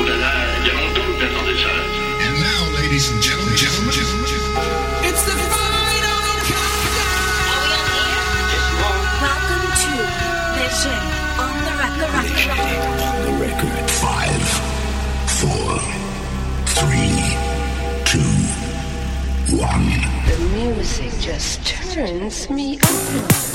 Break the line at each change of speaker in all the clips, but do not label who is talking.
Oh là là, il y a longtemps que j'attendais ça.
And now, ladies and gentlemen, gentlemen, gentlemen,
It's the final countdown.
Welcome to Vision on the record.
on the record. Five, four, three, two, one.
The music just turns me on.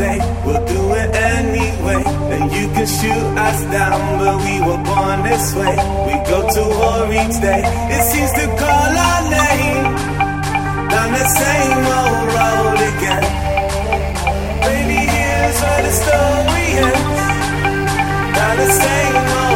Say. We'll do it anyway. Then you can shoot us down, but we were born this way. We go to war each day. It seems to call our name down the same old road again. Baby, here's where the story ends. Down the same old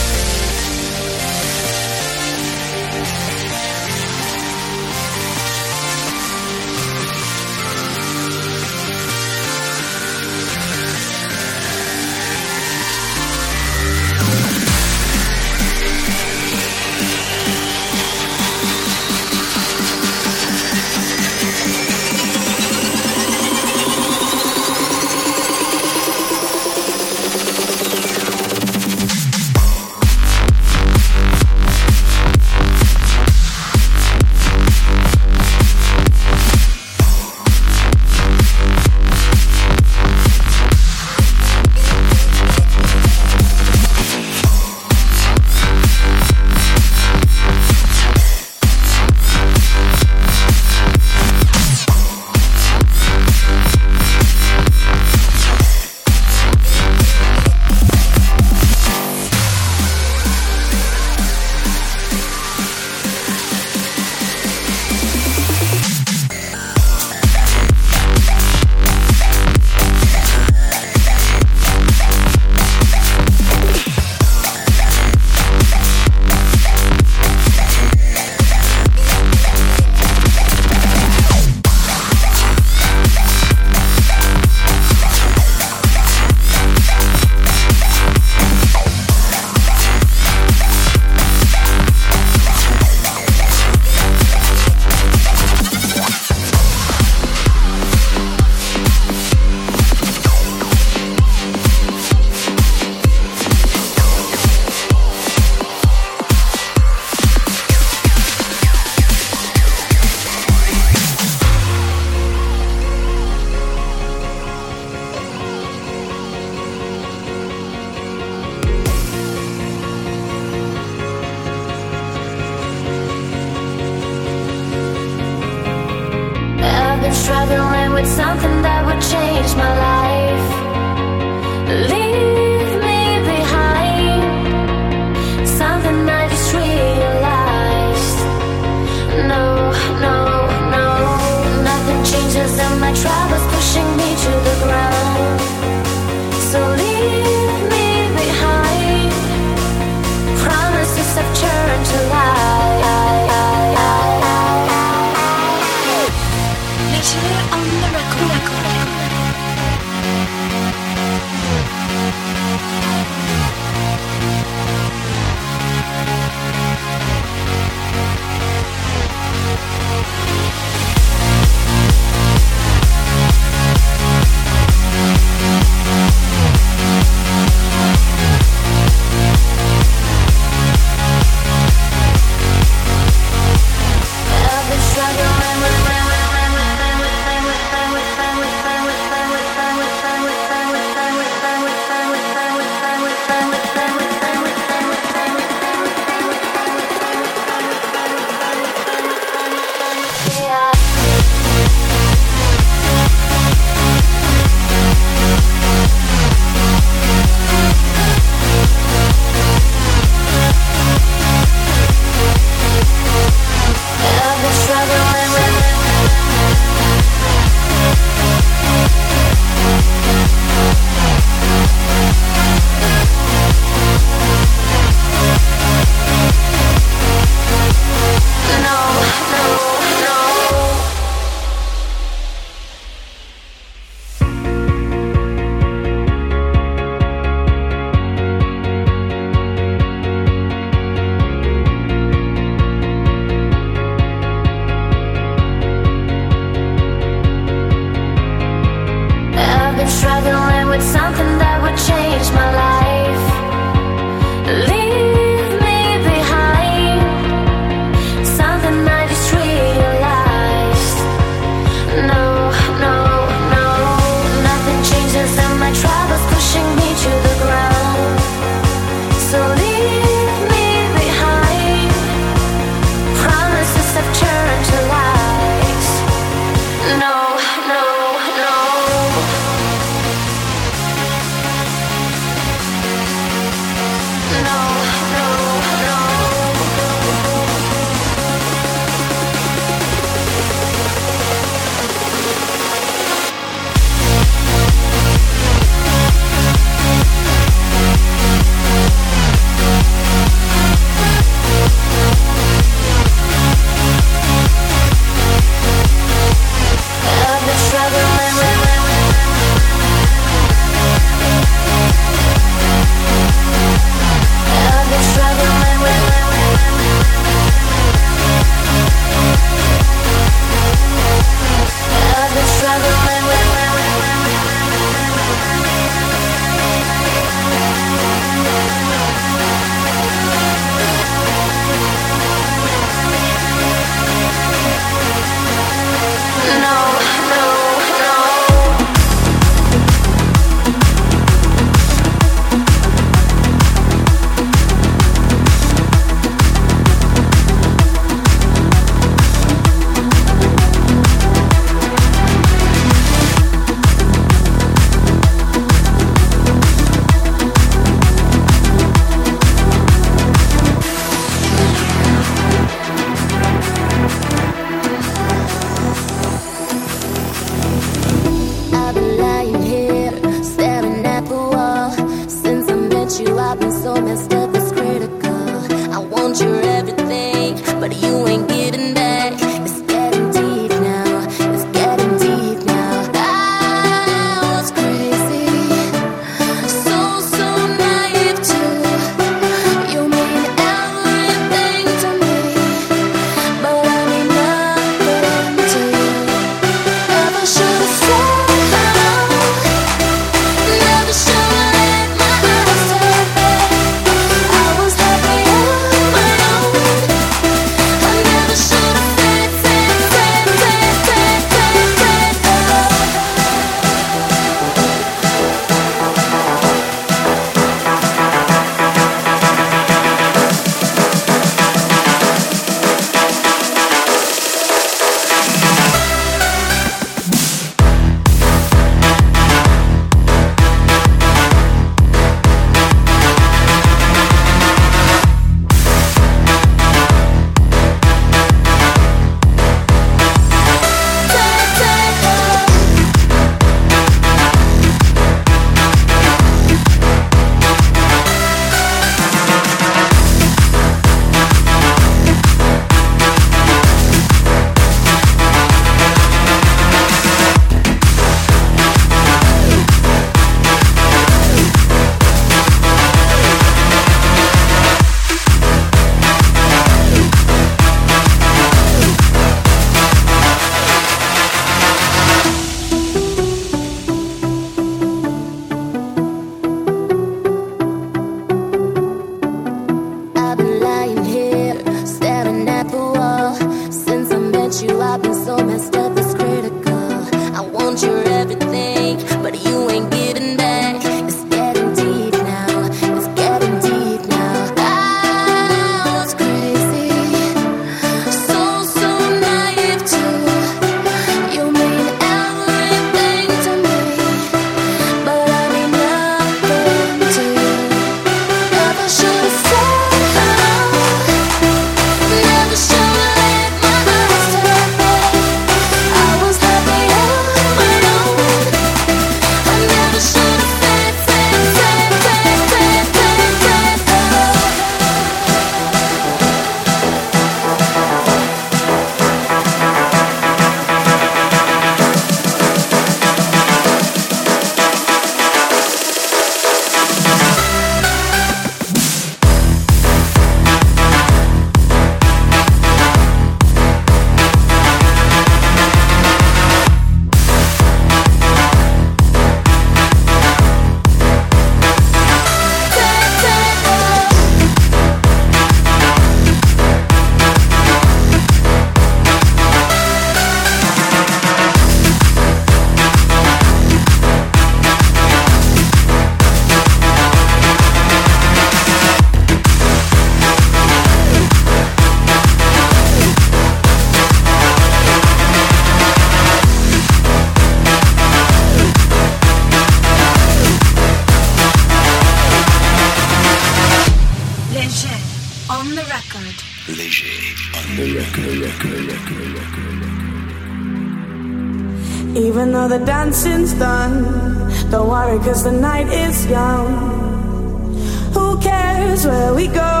worry, cause the night is young. Who cares where we go?